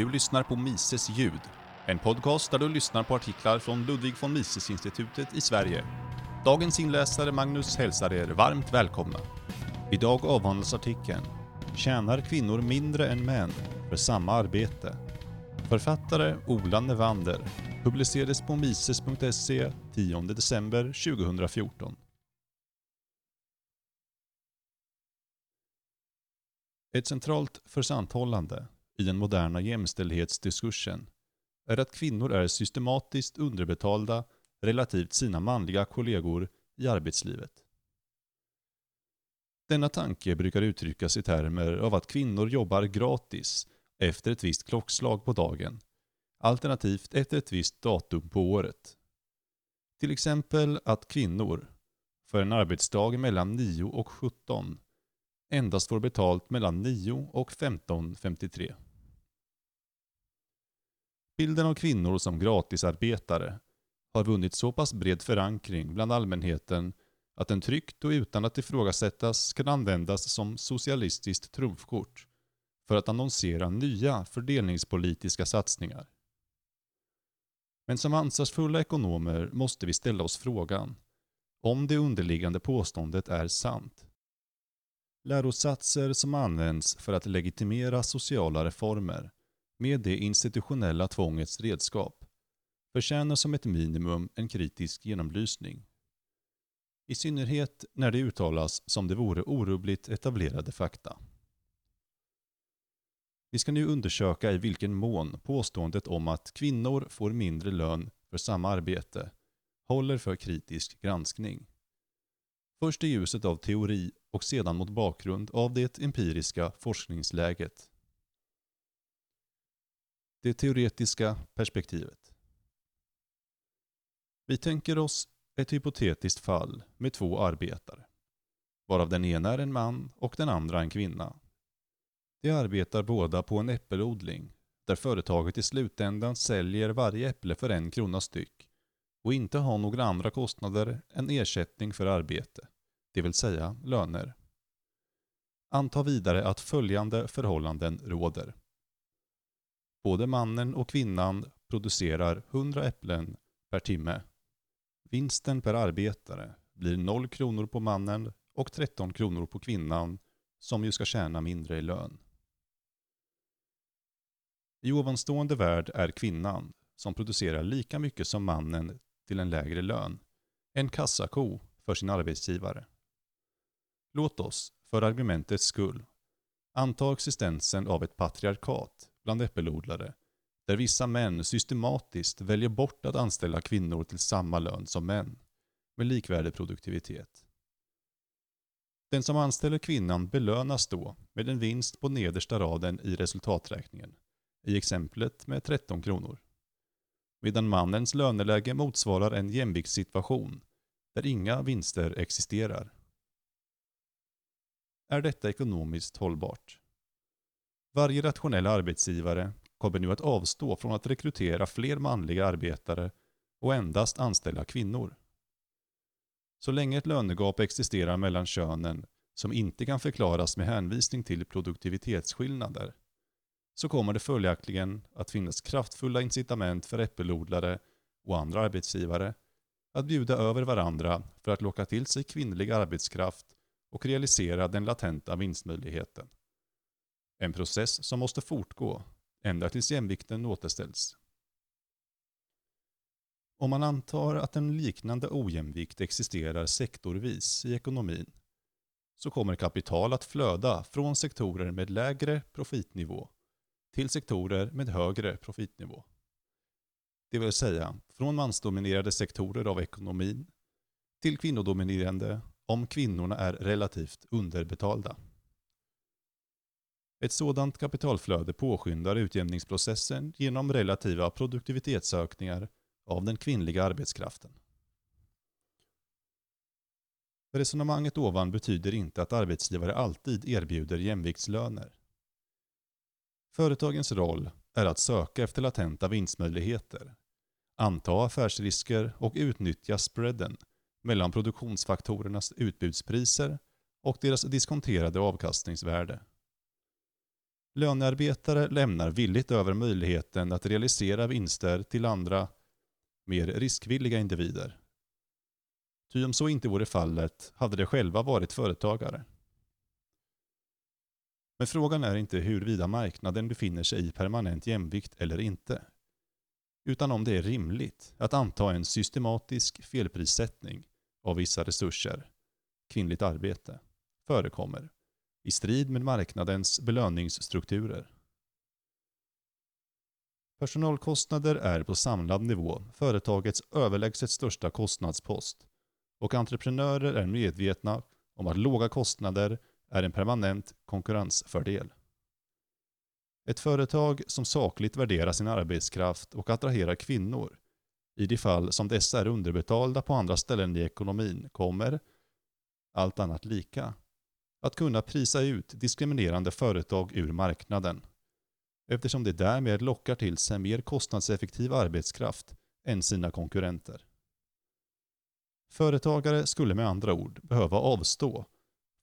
Du lyssnar på Mises ljud, en podcast där du lyssnar på artiklar från Ludwig von Mises-institutet i Sverige. Dagens inläsare Magnus hälsar er varmt välkomna. Idag avhandlas artikeln “Tjänar kvinnor mindre än män för samma arbete?” Författare Ola Nevander publicerades på mises.se 10 december 2014. Ett centralt försanthållande i den moderna jämställdhetsdiskursen är att kvinnor är systematiskt underbetalda relativt sina manliga kollegor i arbetslivet. Denna tanke brukar uttryckas i termer av att kvinnor jobbar gratis efter ett visst klockslag på dagen, alternativt efter ett visst datum på året. Till exempel att kvinnor, för en arbetsdag mellan 9 och 17, endast får betalt mellan 9 och 15.53. Bilden av kvinnor som gratisarbetare har vunnit så pass bred förankring bland allmänheten att den tryggt och utan att ifrågasättas kan användas som socialistiskt trumfkort för att annonsera nya fördelningspolitiska satsningar. Men som ansvarsfulla ekonomer måste vi ställa oss frågan om det underliggande påståendet är sant. Lärosatser som används för att legitimera sociala reformer med det institutionella tvångets redskap förtjänar som ett minimum en kritisk genomlysning. I synnerhet när det uttalas som det vore orubbligt etablerade fakta. Vi ska nu undersöka i vilken mån påståendet om att kvinnor får mindre lön för samma arbete håller för kritisk granskning. Först i ljuset av teori och sedan mot bakgrund av det empiriska forskningsläget. Det teoretiska perspektivet. Vi tänker oss ett hypotetiskt fall med två arbetare, varav den ena är en man och den andra en kvinna. De arbetar båda på en äppelodling, där företaget i slutändan säljer varje äpple för en krona styck och inte har några andra kostnader än ersättning för arbete, det vill säga löner. Anta vidare att följande förhållanden råder. Både mannen och kvinnan producerar 100 äpplen per timme. Vinsten per arbetare blir 0 kronor på mannen och 13 kronor på kvinnan som ju ska tjäna mindre i lön. I ovanstående värld är kvinnan, som producerar lika mycket som mannen till en lägre lön, en kassako för sin arbetsgivare. Låt oss, för argumentets skull, anta existensen av ett patriarkat bland äppelodlare, där vissa män systematiskt väljer bort att anställa kvinnor till samma lön som män, med likvärdig produktivitet. Den som anställer kvinnan belönas då med en vinst på nedersta raden i resultaträkningen, i exemplet med 13 kronor. Medan mannens löneläge motsvarar en jämviktssituation, där inga vinster existerar. Är detta ekonomiskt hållbart? Varje rationell arbetsgivare kommer nu att avstå från att rekrytera fler manliga arbetare och endast anställa kvinnor. Så länge ett lönegap existerar mellan könen som inte kan förklaras med hänvisning till produktivitetsskillnader så kommer det följaktligen att finnas kraftfulla incitament för äppelodlare och andra arbetsgivare att bjuda över varandra för att locka till sig kvinnlig arbetskraft och realisera den latenta vinstmöjligheten. En process som måste fortgå ända tills jämvikten återställs. Om man antar att en liknande ojämvikt existerar sektorvis i ekonomin så kommer kapital att flöda från sektorer med lägre profitnivå till sektorer med högre profitnivå. Det vill säga från mansdominerade sektorer av ekonomin till kvinnodominerande om kvinnorna är relativt underbetalda. Ett sådant kapitalflöde påskyndar utjämningsprocessen genom relativa produktivitetsökningar av den kvinnliga arbetskraften. Resonemanget ovan betyder inte att arbetsgivare alltid erbjuder jämviktslöner. Företagens roll är att söka efter latenta vinstmöjligheter, anta affärsrisker och utnyttja spreaden mellan produktionsfaktorernas utbudspriser och deras diskonterade avkastningsvärde. Lönearbetare lämnar villigt över möjligheten att realisera vinster till andra, mer riskvilliga individer. Ty om så inte vore fallet hade de själva varit företagare. Men frågan är inte huruvida marknaden befinner sig i permanent jämvikt eller inte. Utan om det är rimligt att anta en systematisk felprissättning av vissa resurser, kvinnligt arbete, förekommer i strid med marknadens belöningsstrukturer. Personalkostnader är på samlad nivå företagets överlägset största kostnadspost och entreprenörer är medvetna om att låga kostnader är en permanent konkurrensfördel. Ett företag som sakligt värderar sin arbetskraft och attraherar kvinnor, i de fall som dessa är underbetalda på andra ställen i ekonomin, kommer, allt annat lika, att kunna prisa ut diskriminerande företag ur marknaden, eftersom det därmed lockar till sig mer kostnadseffektiv arbetskraft än sina konkurrenter. Företagare skulle med andra ord behöva avstå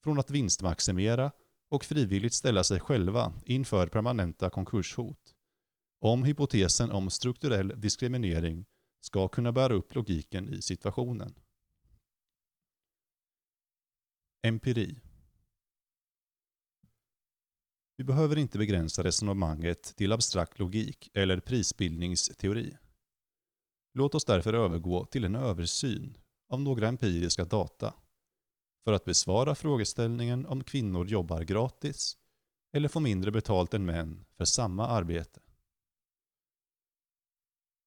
från att vinstmaximera och frivilligt ställa sig själva inför permanenta konkurshot. Om hypotesen om strukturell diskriminering ska kunna bära upp logiken i situationen. Empiri vi behöver inte begränsa resonemanget till abstrakt logik eller prisbildningsteori. Låt oss därför övergå till en översyn av några empiriska data för att besvara frågeställningen om kvinnor jobbar gratis eller får mindre betalt än män för samma arbete.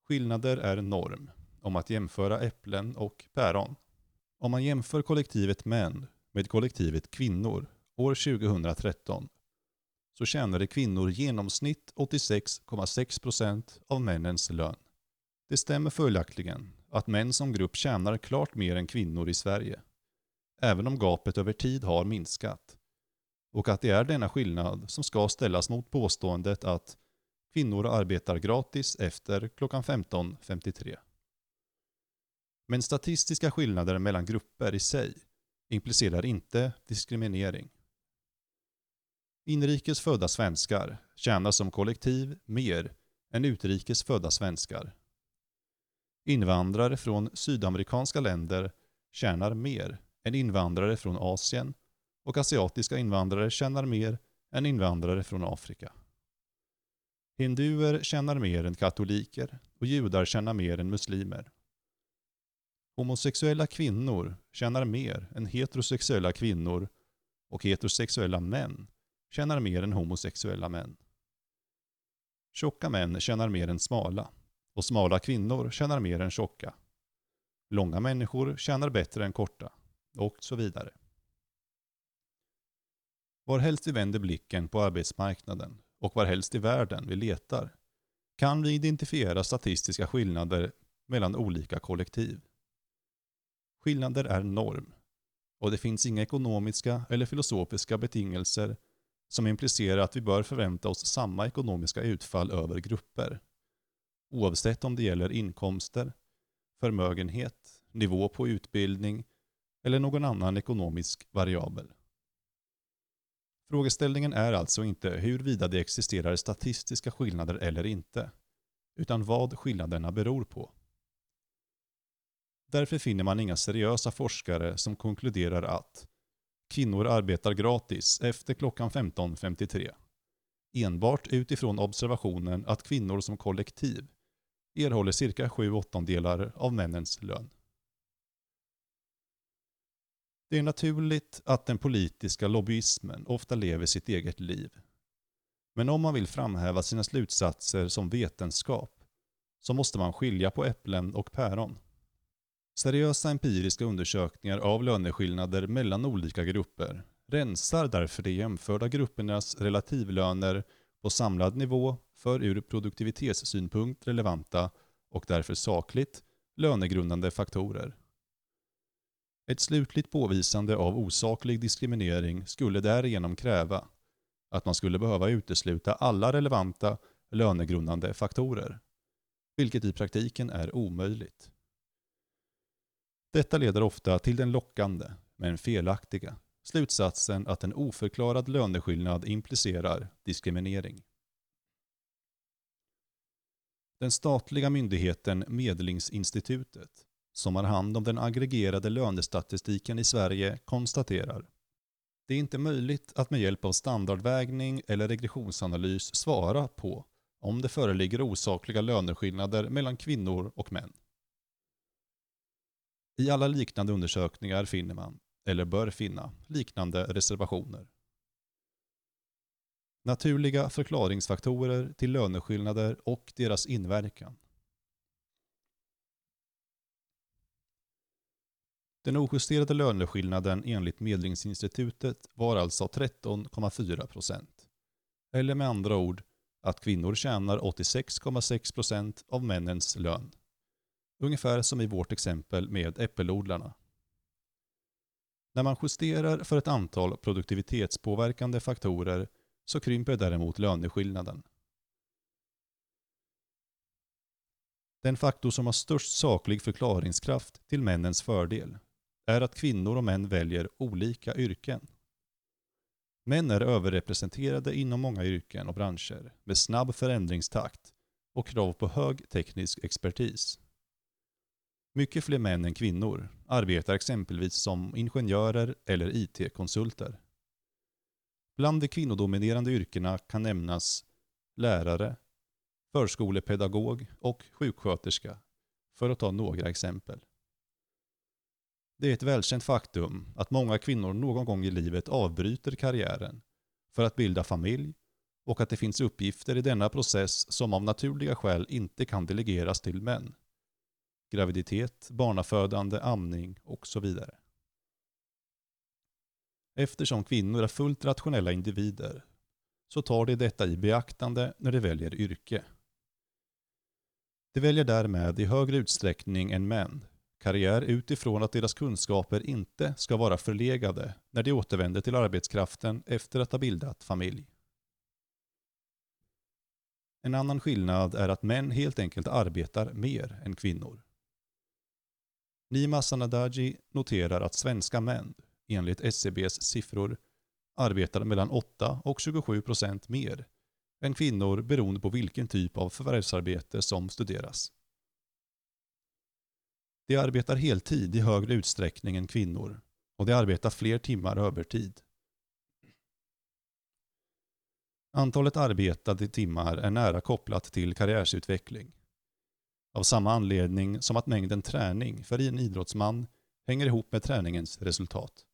Skillnader är norm om att jämföra äpplen och päron. Om man jämför kollektivet män med kollektivet kvinnor år 2013 så tjänade kvinnor i genomsnitt 86,6% av männens lön. Det stämmer följaktligen att män som grupp tjänar klart mer än kvinnor i Sverige även om gapet över tid har minskat. Och att det är denna skillnad som ska ställas mot påståendet att kvinnor arbetar gratis efter klockan 15.53. Men statistiska skillnader mellan grupper i sig implicerar inte diskriminering. Inrikes födda svenskar tjänar som kollektiv mer än utrikes födda svenskar. Invandrare från sydamerikanska länder tjänar mer än invandrare från Asien och asiatiska invandrare tjänar mer än invandrare från Afrika. Hinduer tjänar mer än katoliker och judar tjänar mer än muslimer. Homosexuella kvinnor tjänar mer än heterosexuella kvinnor och heterosexuella män tjänar mer än homosexuella män. Tjocka män tjänar mer än smala och smala kvinnor tjänar mer än tjocka. Långa människor tjänar bättre än korta och så vidare. Varhelst vi vänder blicken på arbetsmarknaden och varhelst i världen vi letar kan vi identifiera statistiska skillnader mellan olika kollektiv. Skillnader är norm och det finns inga ekonomiska eller filosofiska betingelser som implicerar att vi bör förvänta oss samma ekonomiska utfall över grupper. Oavsett om det gäller inkomster, förmögenhet, nivå på utbildning eller någon annan ekonomisk variabel. Frågeställningen är alltså inte huruvida det existerar statistiska skillnader eller inte, utan vad skillnaderna beror på. Därför finner man inga seriösa forskare som konkluderar att kvinnor arbetar gratis efter klockan 15.53. Enbart utifrån observationen att kvinnor som kollektiv erhåller cirka 7 åttondelar av männens lön. Det är naturligt att den politiska lobbyismen ofta lever sitt eget liv. Men om man vill framhäva sina slutsatser som vetenskap så måste man skilja på äpplen och päron. Seriösa empiriska undersökningar av löneskillnader mellan olika grupper rensar därför de jämförda gruppernas relativlöner på samlad nivå för ur produktivitetssynpunkt relevanta och därför sakligt lönegrundande faktorer. Ett slutligt påvisande av osaklig diskriminering skulle därigenom kräva att man skulle behöva utesluta alla relevanta lönegrundande faktorer, vilket i praktiken är omöjligt. Detta leder ofta till den lockande, men felaktiga, slutsatsen att en oförklarad löneskillnad implicerar diskriminering. Den statliga myndigheten Medlingsinstitutet, som har hand om den aggregerade lönestatistiken i Sverige, konstaterar det är inte möjligt att med hjälp av standardvägning eller regressionsanalys svara på om det föreligger osakliga löneskillnader mellan kvinnor och män. I alla liknande undersökningar finner man, eller bör finna, liknande reservationer. Naturliga förklaringsfaktorer till löneskillnader och deras inverkan. Den ojusterade löneskillnaden enligt Medlingsinstitutet var alltså 13,4 procent. Eller med andra ord att kvinnor tjänar 86,6 procent av männens lön. Ungefär som i vårt exempel med äppelodlarna. När man justerar för ett antal produktivitetspåverkande faktorer så krymper däremot löneskillnaden. Den faktor som har störst saklig förklaringskraft till männens fördel är att kvinnor och män väljer olika yrken. Män är överrepresenterade inom många yrken och branscher med snabb förändringstakt och krav på hög teknisk expertis. Mycket fler män än kvinnor arbetar exempelvis som ingenjörer eller IT-konsulter. Bland de kvinnodominerande yrkena kan nämnas lärare, förskolepedagog och sjuksköterska, för att ta några exempel. Det är ett välkänt faktum att många kvinnor någon gång i livet avbryter karriären för att bilda familj och att det finns uppgifter i denna process som av naturliga skäl inte kan delegeras till män. Graviditet, barnafödande, amning och så vidare. Eftersom kvinnor är fullt rationella individer så tar de detta i beaktande när de väljer yrke. De väljer därmed i högre utsträckning än män karriär utifrån att deras kunskaper inte ska vara förlegade när de återvänder till arbetskraften efter att ha bildat familj. En annan skillnad är att män helt enkelt arbetar mer än kvinnor. Nima Sanadaji noterar att svenska män, enligt SCBs siffror, arbetar mellan 8 och 27 procent mer än kvinnor beroende på vilken typ av förvärvsarbete som studeras. De arbetar heltid i högre utsträckning än kvinnor och de arbetar fler timmar övertid. Antalet arbetade timmar är nära kopplat till karriärsutveckling. Av samma anledning som att mängden träning för en idrottsman hänger ihop med träningens resultat.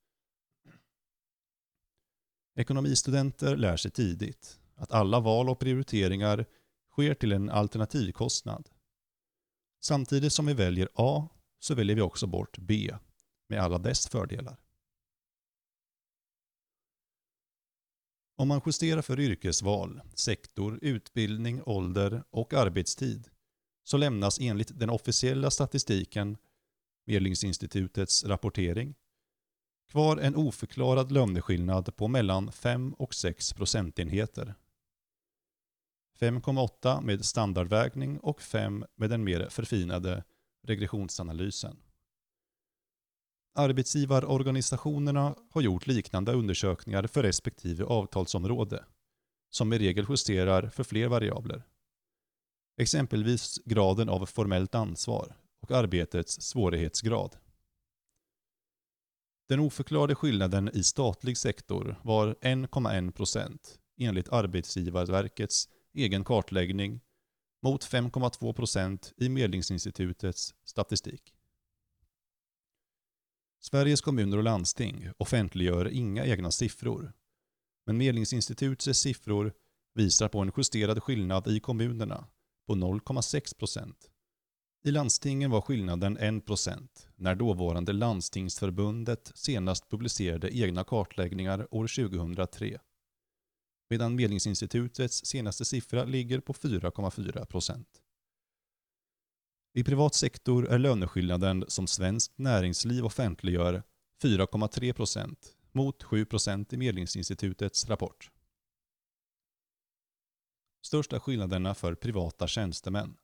Ekonomistudenter lär sig tidigt att alla val och prioriteringar sker till en alternativkostnad. Samtidigt som vi väljer A så väljer vi också bort B med alla dess fördelar. Om man justerar för yrkesval, sektor, utbildning, ålder och arbetstid så lämnas enligt den officiella statistiken, Medlingsinstitutets rapportering, kvar en oförklarad löneskillnad på mellan 5 och 6 procentenheter. 5,8 med standardvägning och 5 med den mer förfinade regressionsanalysen. Arbetsgivarorganisationerna har gjort liknande undersökningar för respektive avtalsområde, som i regel justerar för fler variabler. Exempelvis graden av formellt ansvar och arbetets svårighetsgrad. Den oförklarade skillnaden i statlig sektor var 1,1 procent enligt Arbetsgivarverkets egen kartläggning mot 5,2 procent i Medlingsinstitutets statistik. Sveriges kommuner och landsting offentliggör inga egna siffror, men Medlingsinstitutets siffror visar på en justerad skillnad i kommunerna på 0,6 procent. I landstingen var skillnaden 1 procent när dåvarande Landstingsförbundet senast publicerade egna kartläggningar år 2003 medan Medlingsinstitutets senaste siffra ligger på 4,4 procent. I privat sektor är löneskillnaden som Svenskt Näringsliv offentliggör 4,3 procent mot 7 procent i Medlingsinstitutets rapport. Största skillnaderna för privata tjänstemän,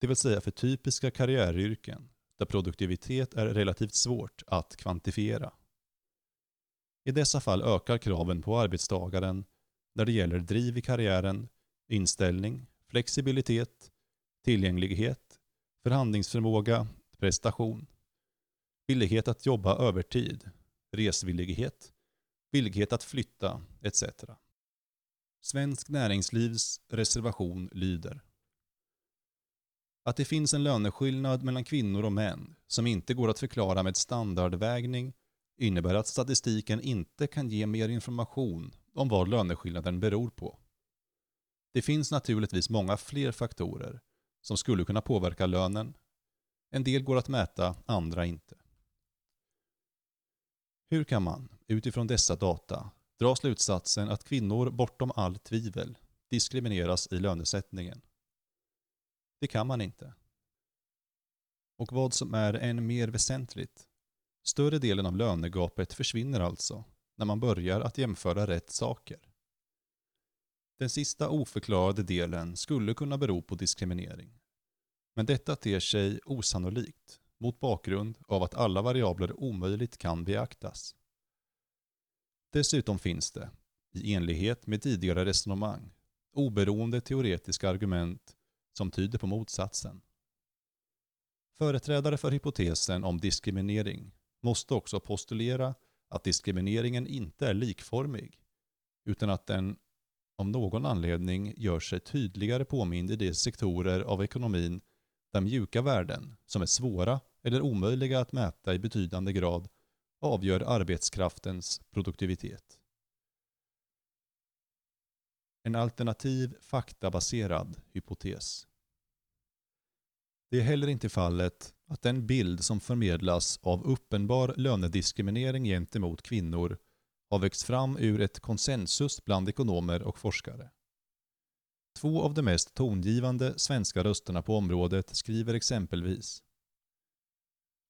det vill säga för typiska karriäryrken där produktivitet är relativt svårt att kvantifiera. I dessa fall ökar kraven på arbetstagaren när det gäller driv i karriären, inställning, flexibilitet, tillgänglighet, förhandlingsförmåga, prestation, villighet att jobba övertid, resvillighet, villighet att flytta etc. Svensk Näringslivs reservation lyder att det finns en löneskillnad mellan kvinnor och män som inte går att förklara med standardvägning innebär att statistiken inte kan ge mer information om vad löneskillnaden beror på. Det finns naturligtvis många fler faktorer som skulle kunna påverka lönen. En del går att mäta, andra inte. Hur kan man, utifrån dessa data, dra slutsatsen att kvinnor bortom all tvivel diskrimineras i lönesättningen? Det kan man inte. Och vad som är än mer väsentligt, större delen av lönegapet försvinner alltså när man börjar att jämföra rätt saker. Den sista oförklarade delen skulle kunna bero på diskriminering. Men detta ter sig osannolikt mot bakgrund av att alla variabler omöjligt kan beaktas. Dessutom finns det, i enlighet med tidigare resonemang, oberoende teoretiska argument som tyder på motsatsen. Företrädare för hypotesen om diskriminering måste också postulera att diskrimineringen inte är likformig, utan att den av någon anledning gör sig tydligare påmind i de sektorer av ekonomin där mjuka värden, som är svåra eller omöjliga att mäta i betydande grad, avgör arbetskraftens produktivitet. En alternativ faktabaserad hypotes. Det är heller inte fallet att den bild som förmedlas av uppenbar lönediskriminering gentemot kvinnor har växt fram ur ett konsensus bland ekonomer och forskare. Två av de mest tongivande svenska rösterna på området skriver exempelvis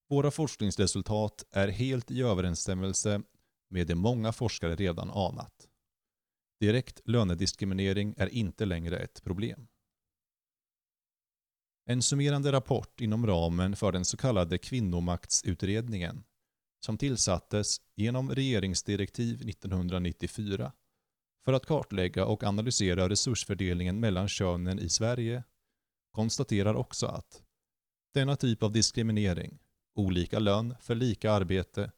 våra forskningsresultat är helt i överensstämmelse med det många forskare redan anat. Direkt lönediskriminering är inte längre ett problem. En summerande rapport inom ramen för den så kallade kvinnomaktsutredningen som tillsattes genom regeringsdirektiv 1994 för att kartlägga och analysera resursfördelningen mellan könen i Sverige konstaterar också att denna typ av diskriminering, olika lön för lika arbete,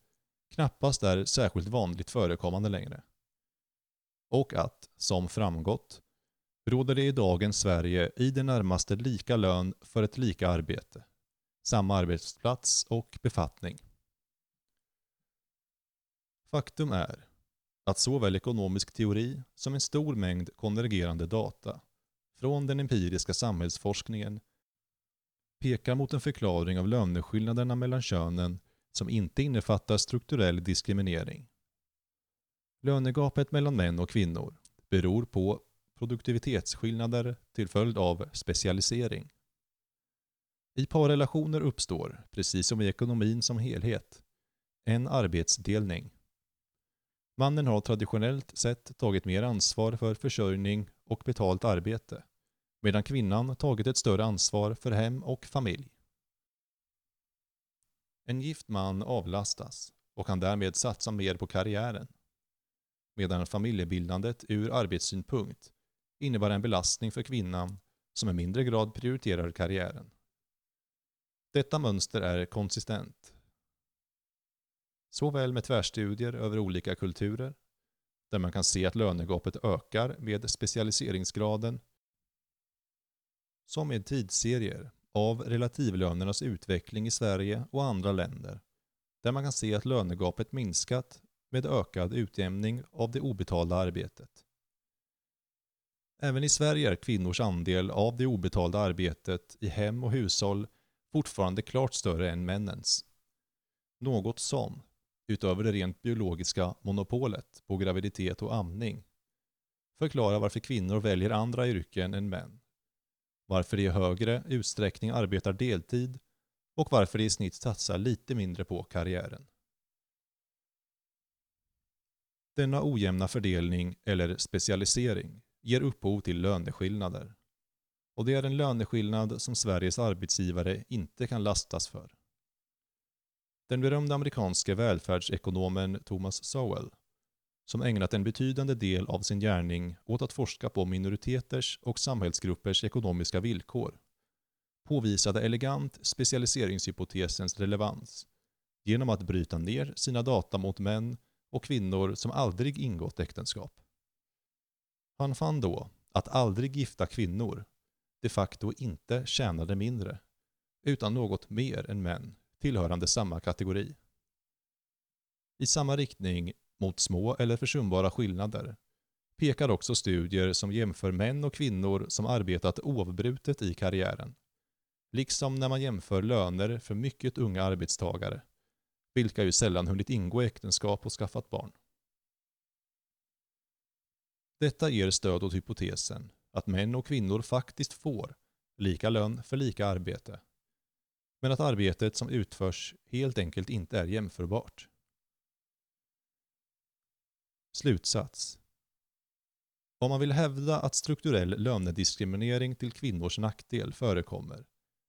knappast är särskilt vanligt förekommande längre. Och att, som framgått, råder det i dagens Sverige i det närmaste lika lön för ett lika arbete, samma arbetsplats och befattning. Faktum är att såväl ekonomisk teori som en stor mängd konvergerande data från den empiriska samhällsforskningen pekar mot en förklaring av löneskillnaderna mellan könen som inte innefattar strukturell diskriminering. Lönegapet mellan män och kvinnor beror på produktivitetsskillnader till följd av specialisering. I parrelationer uppstår, precis som i ekonomin som helhet, en arbetsdelning. Mannen har traditionellt sett tagit mer ansvar för försörjning och betalt arbete, medan kvinnan tagit ett större ansvar för hem och familj. En gift man avlastas och kan därmed satsa mer på karriären, medan familjebildandet ur arbetssynpunkt innebär en belastning för kvinnan som i mindre grad prioriterar karriären. Detta mönster är konsistent. Såväl med tvärstudier över olika kulturer, där man kan se att lönegapet ökar med specialiseringsgraden, som är tidsserier av relativlönernas utveckling i Sverige och andra länder, där man kan se att lönegapet minskat med ökad utjämning av det obetalda arbetet. Även i Sverige är kvinnors andel av det obetalda arbetet i hem och hushåll fortfarande klart större än männens. Något som, utöver det rent biologiska monopolet på graviditet och amning, förklarar varför kvinnor väljer andra yrken än män. Varför de i högre utsträckning arbetar deltid och varför de i snitt satsar lite mindre på karriären. Denna ojämna fördelning, eller specialisering, ger upphov till löneskillnader. Och det är en löneskillnad som Sveriges arbetsgivare inte kan lastas för. Den berömda amerikanske välfärdsekonomen Thomas Sowell som ägnat en betydande del av sin gärning åt att forska på minoriteters och samhällsgruppers ekonomiska villkor, påvisade elegant specialiseringshypotesens relevans genom att bryta ner sina data mot män och kvinnor som aldrig ingått äktenskap. Han fann då att aldrig gifta kvinnor de facto inte tjänade mindre, utan något mer än män tillhörande samma kategori. I samma riktning mot små eller försumbara skillnader pekar också studier som jämför män och kvinnor som arbetat oavbrutet i karriären. Liksom när man jämför löner för mycket unga arbetstagare, vilka ju sällan hunnit ingå äktenskap och skaffat barn. Detta ger stöd åt hypotesen att män och kvinnor faktiskt får lika lön för lika arbete, men att arbetet som utförs helt enkelt inte är jämförbart. Slutsats. Om man vill hävda att strukturell lönediskriminering till kvinnors nackdel förekommer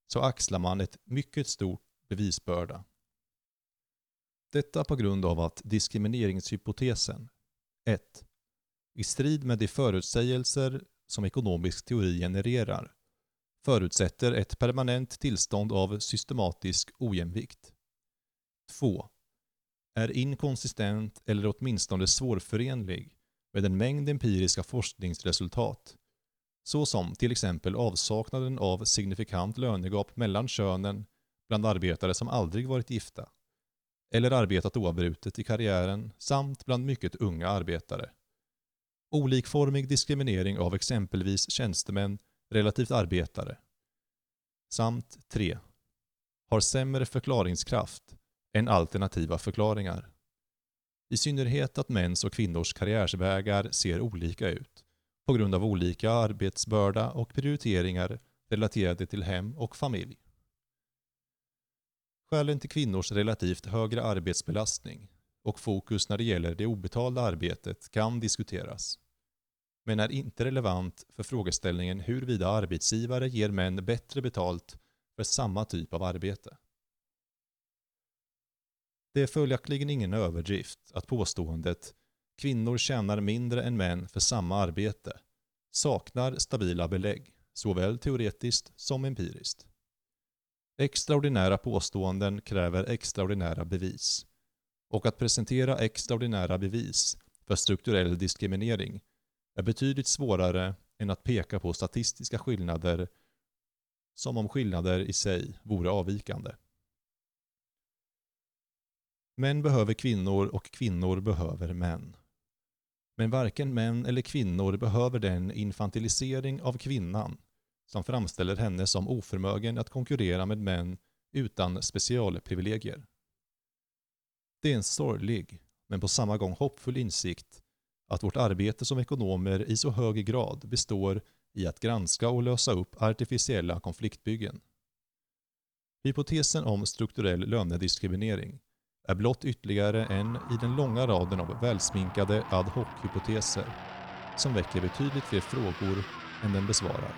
så axlar man ett mycket stort bevisbörda. Detta på grund av att diskrimineringshypotesen 1. I strid med de förutsägelser som ekonomisk teori genererar förutsätter ett permanent tillstånd av systematisk ojämvikt. 2 är inkonsistent eller åtminstone svårförenlig med en mängd empiriska forskningsresultat, såsom till exempel avsaknaden av signifikant lönegap mellan könen bland arbetare som aldrig varit gifta, eller arbetat oavbrutet i karriären samt bland mycket unga arbetare. Olikformig diskriminering av exempelvis tjänstemän relativt arbetare. Samt 3. Har sämre förklaringskraft än alternativa förklaringar. I synnerhet att mäns och kvinnors karriärsvägar ser olika ut på grund av olika arbetsbörda och prioriteringar relaterade till hem och familj. Skälen till kvinnors relativt högre arbetsbelastning och fokus när det gäller det obetalda arbetet kan diskuteras, men är inte relevant för frågeställningen huruvida arbetsgivare ger män bättre betalt för samma typ av arbete. Det är följaktligen ingen överdrift att påståendet “kvinnor tjänar mindre än män för samma arbete” saknar stabila belägg, såväl teoretiskt som empiriskt. Extraordinära påståenden kräver extraordinära bevis. Och att presentera extraordinära bevis för strukturell diskriminering är betydligt svårare än att peka på statistiska skillnader som om skillnader i sig vore avvikande. Män behöver kvinnor och kvinnor behöver män. Men varken män eller kvinnor behöver den infantilisering av kvinnan som framställer henne som oförmögen att konkurrera med män utan specialprivilegier. Det är en sorglig, men på samma gång hoppfull insikt att vårt arbete som ekonomer i så hög grad består i att granska och lösa upp artificiella konfliktbyggen. Hypotesen om strukturell lönediskriminering är blott ytterligare en i den långa raden av välsminkade ad hoc-hypoteser som väcker betydligt fler frågor än den besvarar.